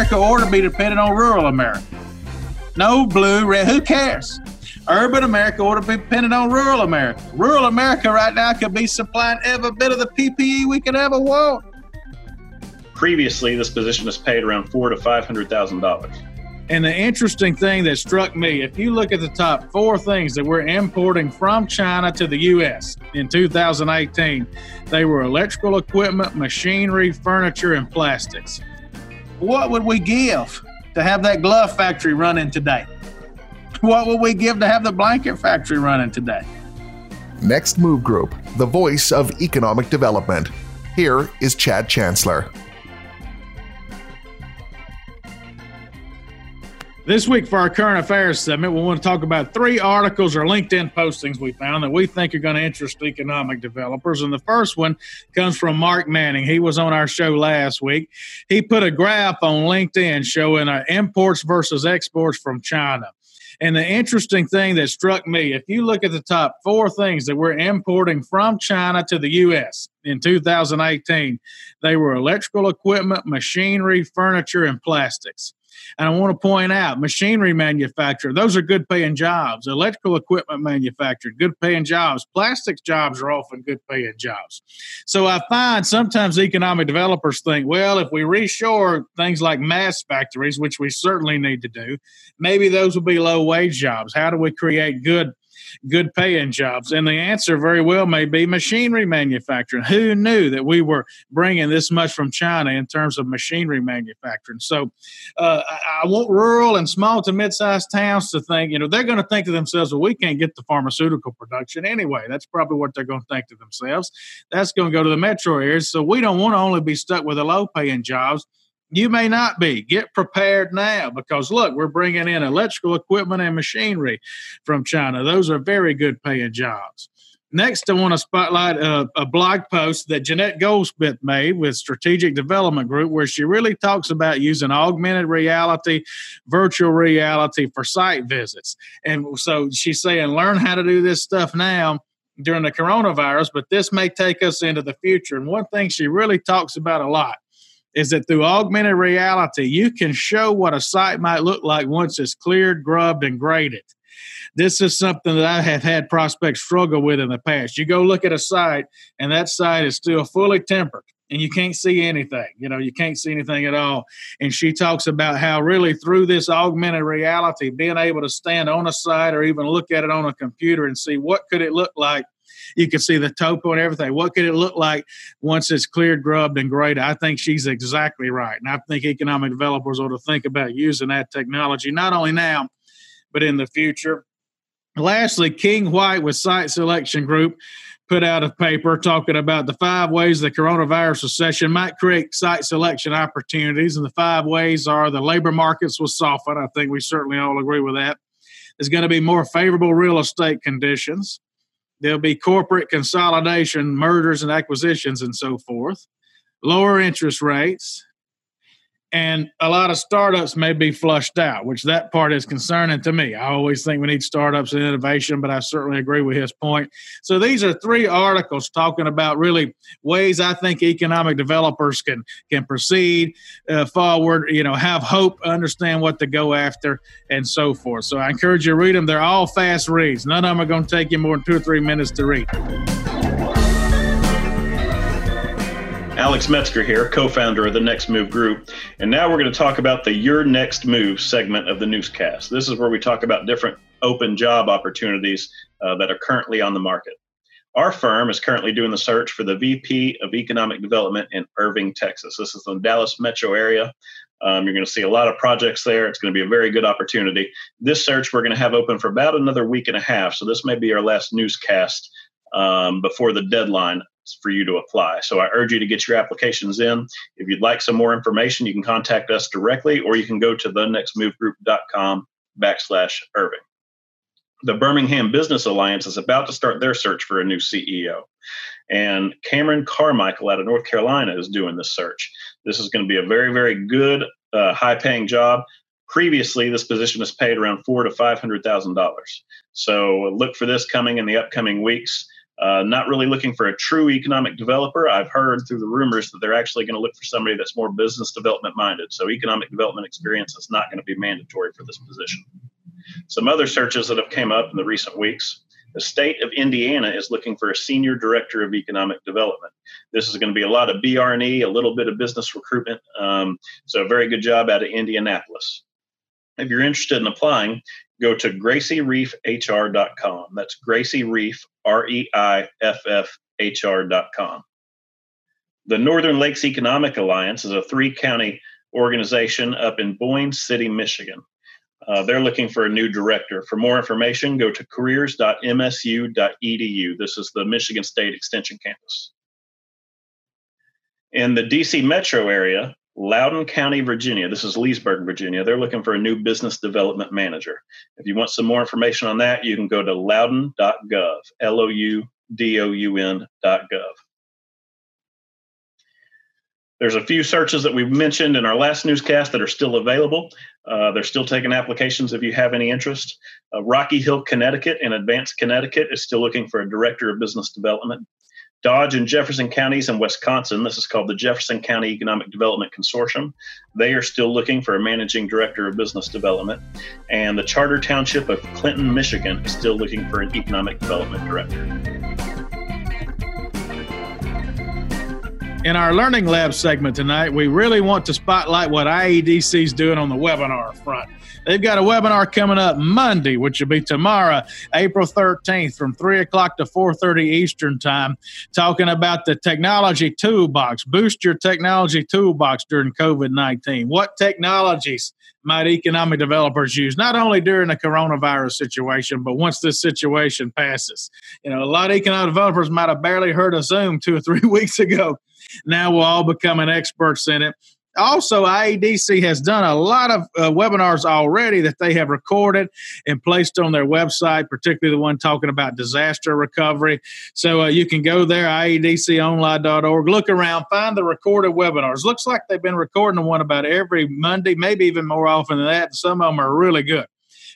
America ought to be dependent on rural America. No blue, red, who cares? Urban America ought to be dependent on rural America. Rural America right now could be supplying every bit of the PPE we could ever want. Previously, this position has paid around four to five hundred thousand dollars. And the interesting thing that struck me, if you look at the top four things that we're importing from China to the U.S. in 2018, they were electrical equipment, machinery, furniture, and plastics. What would we give to have that glove factory running today? What would we give to have the blanket factory running today? Next Move Group, the voice of economic development. Here is Chad Chancellor. This week for our current affairs segment, we want to talk about three articles or LinkedIn postings we found that we think are going to interest economic developers. And the first one comes from Mark Manning. He was on our show last week. He put a graph on LinkedIn showing uh, imports versus exports from China. And the interesting thing that struck me, if you look at the top four things that we're importing from China to the U.S. in 2018, they were electrical equipment, machinery, furniture, and plastics. And I want to point out machinery manufacturer, those are good paying jobs. Electrical equipment manufacturer, good paying jobs. Plastics jobs are often good paying jobs. So I find sometimes economic developers think, well, if we reshore things like mass factories, which we certainly need to do, maybe those will be low wage jobs. How do we create good good paying jobs? And the answer very well may be machinery manufacturing. Who knew that we were bringing this much from China in terms of machinery manufacturing? So uh, I want rural and small to mid sized towns to think, you know, they're going to think to themselves, well, we can't get the pharmaceutical production anyway. That's probably what they're going to think to themselves. That's going to go to the metro areas. So we don't want to only be stuck with the low paying jobs you may not be. Get prepared now because look, we're bringing in electrical equipment and machinery from China. Those are very good paying jobs. Next, I want to spotlight a, a, blog post that Jeanette Goldsmith made with Strategic Development Group, where she really talks about using augmented reality, virtual reality for site visits. And so she's saying, learn how to do this stuff now during the coronavirus, but this may take us into the future. And one thing she really talks about a lot is that through augmented reality, you can show what a site might look like once it's cleared, grubbed, and graded. This is something that I have had prospects struggle with in the past. You go look at a site, and that site is still fully tempered and you can't see anything. You know, you can't see anything at all. And she talks about how really through this augmented reality, being able to stand on a site or even look at it on a computer and see what could it look like you can see the topo and everything. What could it look like once it's cleared, grubbed, and graded? I think she's exactly right. And I think economic developers ought to think about using that technology, not only now, but in the future. Lastly, King White with Site Selection Group put out a paper talking about the five ways the coronavirus recession might create site selection opportunities. And the five ways are the labor markets will soften. I think we certainly all agree with that. There's going to be more favorable real estate conditions. There'll be corporate consolidation, mergers and acquisitions, and so forth. Lower interest rates, and a lot of startups may be flushed out, which that part is concerning to me. I always think we need startups and innovation, but I certainly agree with his point. So these are three articles talking about really ways I think economic developers can can proceed uh, forward. You know, have hope, understand what to go after, and so forth. So I encourage you to read them. They're all fast reads. None of them are going to take you more than two or three minutes to read. Alex Metzger here, co founder of the Next Move Group. And now we're going to talk about the Your Next Move segment of the newscast. This is where we talk about different open job opportunities uh, that are currently on the market. Our firm is currently doing the search for the VP of Economic Development in Irving, Texas. This is the Dallas metro area. Um, you're going to see a lot of projects there. It's going to be a very good opportunity. This search we're going to have open for about another week and a half. So this may be our last newscast um, before the deadline for you to apply. So I urge you to get your applications in. If you'd like some more information, you can contact us directly or you can go to thenextmovegroup.com backslash Irving. The Birmingham Business Alliance is about to start their search for a new CEO. And Cameron Carmichael out of North Carolina is doing this search. This is going to be a very, very good, uh, high paying job. Previously, this position is paid around four to five hundred thousand dollars. So look for this coming in the upcoming weeks. Uh, not really looking for a true economic developer. I've heard through the rumors that they're actually going to look for somebody that's more business development minded. So, economic development experience is not going to be mandatory for this position. Some other searches that have come up in the recent weeks the state of Indiana is looking for a senior director of economic development. This is going to be a lot of BR&E, a little bit of business recruitment. Um, so, a very good job out of Indianapolis. If you're interested in applying, go to graciereiffhr.com. That's Gracie R E I F F H R.com. The Northern Lakes Economic Alliance is a three county organization up in Boyne City, Michigan. Uh, they're looking for a new director. For more information, go to careers.msu.edu. This is the Michigan State Extension campus. In the DC metro area, Loudoun County, Virginia, this is Leesburg, Virginia, they're looking for a new business development manager. If you want some more information on that, you can go to loudoun.gov, L O U D O U N.gov. There's a few searches that we've mentioned in our last newscast that are still available. Uh, they're still taking applications if you have any interest. Uh, Rocky Hill, Connecticut, and Advanced Connecticut is still looking for a director of business development. Dodge and Jefferson counties in Wisconsin, this is called the Jefferson County Economic Development Consortium. They are still looking for a managing director of business development. And the Charter Township of Clinton, Michigan is still looking for an economic development director. In our Learning Lab segment tonight, we really want to spotlight what IEDC is doing on the webinar front. They've got a webinar coming up Monday, which will be tomorrow, April 13th, from 3 o'clock to 4.30 Eastern Time, talking about the technology toolbox. Boost your technology toolbox during COVID-19. What technologies might economic developers use, not only during the coronavirus situation, but once this situation passes. You know, a lot of economic developers might have barely heard of Zoom two or three weeks ago. Now we're all becoming experts in it also, IEDC has done a lot of uh, webinars already that they have recorded and placed on their website, particularly the one talking about disaster recovery. So uh, you can go there, iedconline.org, look around, find the recorded webinars. Looks like they've been recording one about every Monday, maybe even more often than that. Some of them are really good.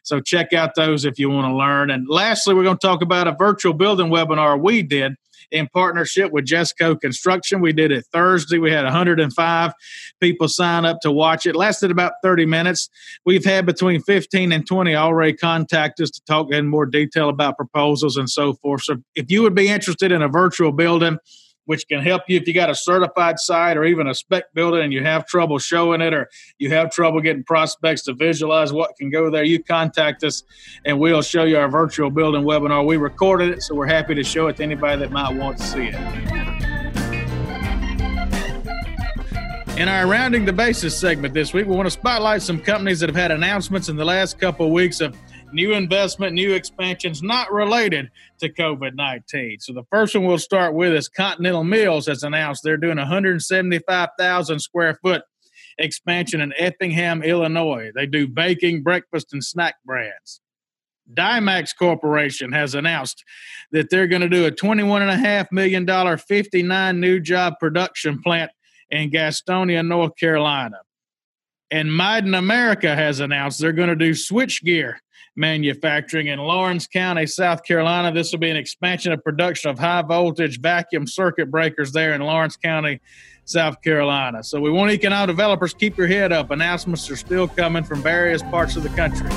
So check out those if you want to learn. And lastly, we're going to talk about a virtual building webinar we did in partnership with Jesco Construction. We did it Thursday. We had 105 people sign up to watch it. Lasted about 30 minutes. We've had between 15 and 20 already contact us to talk in more detail about proposals and so forth. So if you would be interested in a virtual building, which can help you if you got a certified site or even a spec builder and you have trouble showing it or you have trouble getting prospects to visualize what can go there, you contact us and we'll show you our virtual building webinar. We recorded it, so we're happy to show it to anybody that might want to see it. In our rounding the bases segment this week, we want to spotlight some companies that have had announcements in the last couple of weeks of new investment, new expansions not related to COVID 19. So the first one we'll start with is Continental Mills has announced they're doing 175,000 square foot expansion in Effingham, Illinois. They do baking, breakfast, and snack brands. Dymax Corporation has announced that they're going to do a $21.5 million 59 new job production plant in Gastonia, North Carolina. And Meiden America has announced they're going to do switchgear manufacturing in Laurens County, South Carolina. This will be an expansion of production of high voltage vacuum circuit breakers there in Laurens County, South Carolina. So we want economic developers keep your head up. Announcements are still coming from various parts of the country.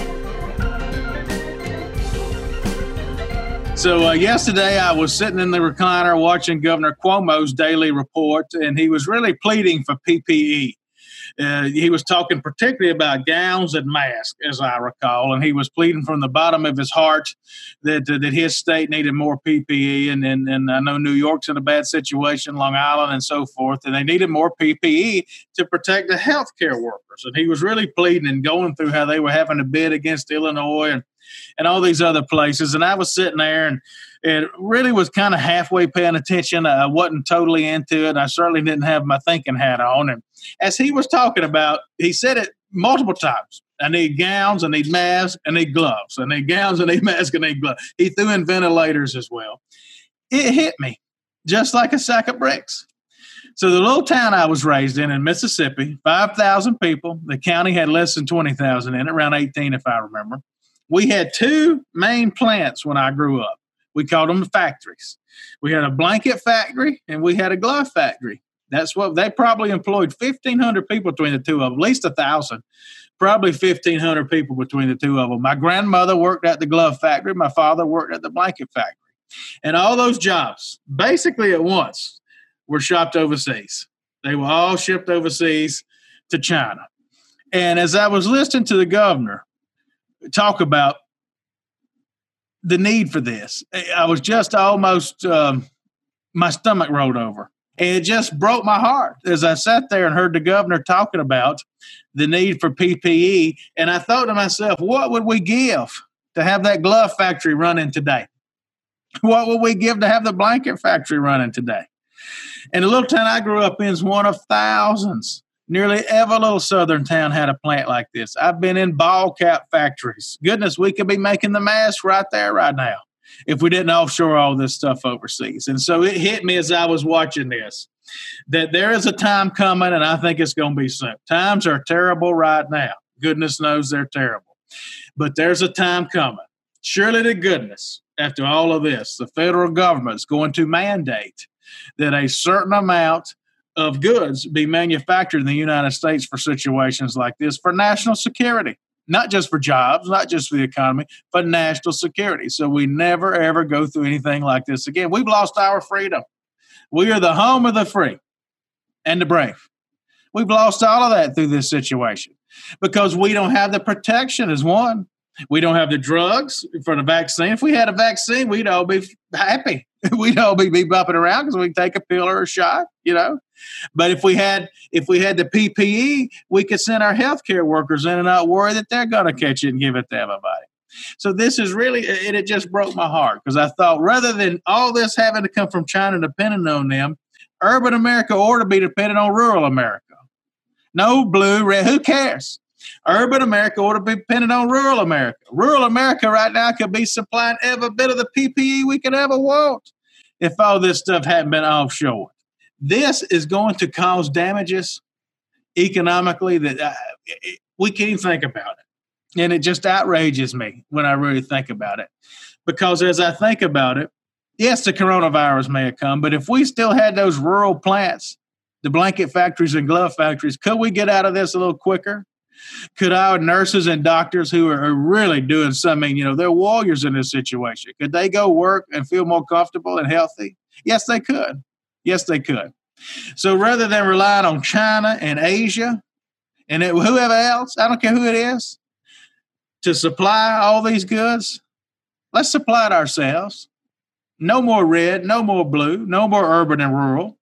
So uh, yesterday, I was sitting in the recliner watching Governor Cuomo's daily report, and he was really pleading for PPE. Uh, he was talking particularly about gowns and masks, as I recall, and he was pleading from the bottom of his heart that uh, that his state needed more PPE, and, and and I know New York's in a bad situation, Long Island, and so forth, and they needed more PPE to protect the healthcare workers. And he was really pleading and going through how they were having to bid against Illinois and and all these other places. And I was sitting there and it really was kind of halfway paying attention. I wasn't totally into it. I certainly didn't have my thinking hat on. And as he was talking about, he said it multiple times. I need gowns, I need masks, I need gloves. I need gowns, I need masks, I need gloves. He threw in ventilators as well. It hit me just like a sack of bricks. So the little town I was raised in in Mississippi, 5,000 people. The county had less than 20,000 in it, around 18 if I remember. We had two main plants when I grew up. We called them the factories. We had a blanket factory and we had a glove factory. That's what they probably employed 1,500 people between the two of them, at least a thousand, probably 1,500 people between the two of them. My grandmother worked at the glove factory. My father worked at the blanket factory. And all those jobs, basically at once, were shipped overseas. They were all shipped overseas to China. And as I was listening to the governor talk about the need for this, I was just almost, um, my stomach rolled over and it just broke my heart as I sat there and heard the governor talking about the need for PPE. And I thought to myself, what would we give to have that glove factory running today? What would we give to have the blanket factory running today? And the little town I grew up in is one of thousands. Nearly every little southern town had a plant like this. I've been in ball cap factories. Goodness, we could be making the mask right there, right now if we didn't offshore all this stuff overseas. And so it hit me as I was watching this that there is a time coming, and I think it's going to be soon. Times are terrible right now. Goodness knows they're terrible. But there's a time coming. Surely to goodness, after all of this, the federal government is going to mandate that a certain amount of goods be manufactured in the United States for situations like this for national security not just for jobs, not just for the economy, but national security. So we never ever go through anything like this again. We've lost our freedom. We are the home of the free and the brave. We've lost all of that through this situation because we don't have the protection, as one. We don't have the drugs for the vaccine. If we had a vaccine, we'd all be happy. We'd all be, be bumping around because we take a pill or a shot, you know. But if we had if we had the PPE, we could send our healthcare workers in and not worry that they're going to catch it and give it to everybody. So this is really it. It just broke my heart because I thought rather than all this having to come from China depending on them, urban America ought to be dependent on rural America. No blue, red. Who cares? Urban America ought to be dependent on rural America. Rural America right now could be supplying every bit of the PPE we could ever want if all this stuff hadn't been offshore. This is going to cause damages economically that uh, we can't even think about it. And it just outrages me when I really think about it. Because as I think about it, yes, the coronavirus may have come, but if we still had those rural plants, the blanket factories and glove factories, could we get out of this a little quicker? Could our nurses and doctors who are really doing something, you know, they're warriors in this situation, could they go work and feel more comfortable and healthy? Yes, they could. Yes, they could. So rather than relying on China and Asia and it, whoever else, I don't care who it is, to supply all these goods, let's supply it ourselves. No more red, no more blue, no more urban and rural.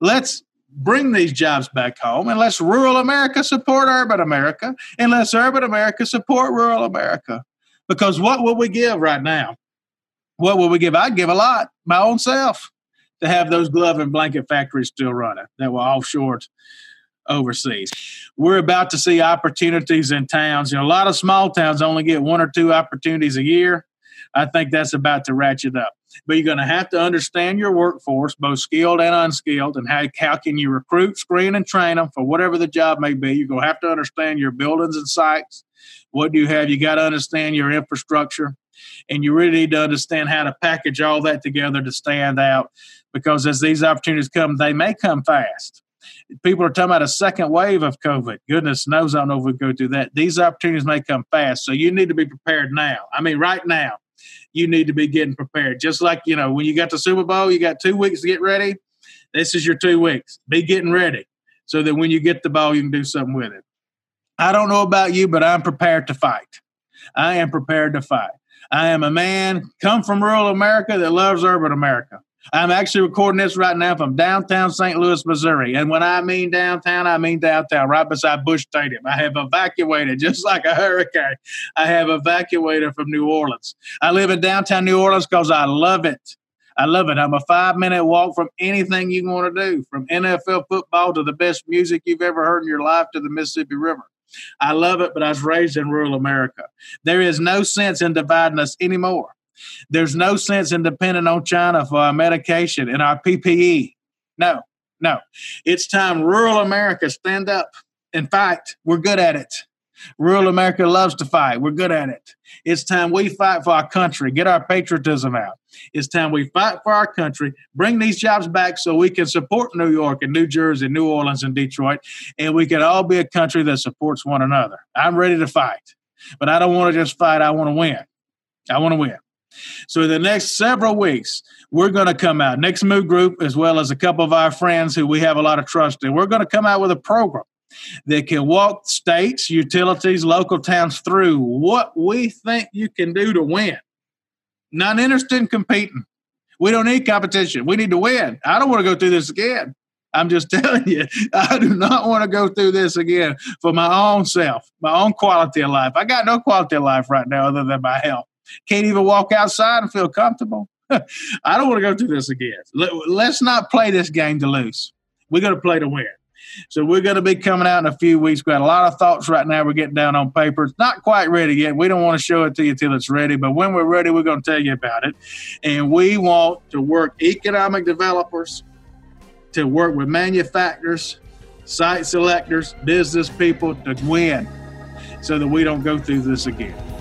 Let's bring these jobs back home and let's rural America support urban America and let's urban America support rural America. Because what will we give right now? What will we give? I'd give a lot, my own self, to have those glove and blanket factories still running that were offshore overseas. We're about to see opportunities in towns. You know, a lot of small towns only get one or two opportunities a year. I think that's about to ratchet up. But you're going to have to understand your workforce, both skilled and unskilled, and how, how can you recruit, screen, and train them for whatever the job may be. You're going to have to understand your buildings and sites. What do you have? You got to understand your infrastructure. And you really need to understand how to package all that together to stand out because as these opportunities come, they may come fast. People are talking about a second wave of COVID. Goodness knows I don't know if we go through that. These opportunities may come fast. So you need to be prepared now. I mean, right now you need to be getting prepared. Just like, you know, when you got the Super Bowl, you got two weeks to get ready. This is your two weeks. Be getting ready so that when you get the ball, you can do something with it. I don't know about you, but I'm prepared to fight. I am prepared to fight. I am a man come from rural America that loves urban America. I'm actually recording this right now from downtown St. Louis, Missouri. And when I mean downtown, I mean downtown, right beside Busch Stadium. I have evacuated just like a hurricane. I have evacuated from New Orleans. I live in downtown New Orleans because I love it. I love it. I'm a five minute walk from anything you want to do, from NFL football to the best music you've ever heard in your life to the Mississippi River. I love it, but I was raised in rural America. There is no sense in dividing us anymore. There's no sense in depending on China for our medication and our PPE. No, no. It's time rural America stand up and fight. We're good at it. Rural America loves to fight. We're good at it. It's time we fight for our country, get our patriotism out. It's time we fight for our country, bring these jobs back so we can support New York and New Jersey, New Orleans and Detroit, and we can all be a country that supports one another. I'm ready to fight, but I don't want to just fight. I want to win. I want to win. So, in the next several weeks, we're going to come out, Next Move Group, as well as a couple of our friends who we have a lot of trust in. We're going to come out with a program that can walk states, utilities, local towns through what we think you can do to win. Not interested in competing. We don't need competition. We need to win. I don't want to go through this again. I'm just telling you, I do not want to go through this again for my own self, my own quality of life. I got no quality of life right now other than my health. Can't even walk outside and feel comfortable. I don't want to go through this again. Let's not play this game to lose. We're going to play to win. So we're going to be coming out in a few weeks. We got a lot of thoughts right now. We're getting down on paper. It's not quite ready yet. We don't want to show it to you until it's ready. But when we're ready, we're going to tell you about it. And we want to work economic developers, to work with manufacturers, site selectors, business people to win so that we don't go through this again.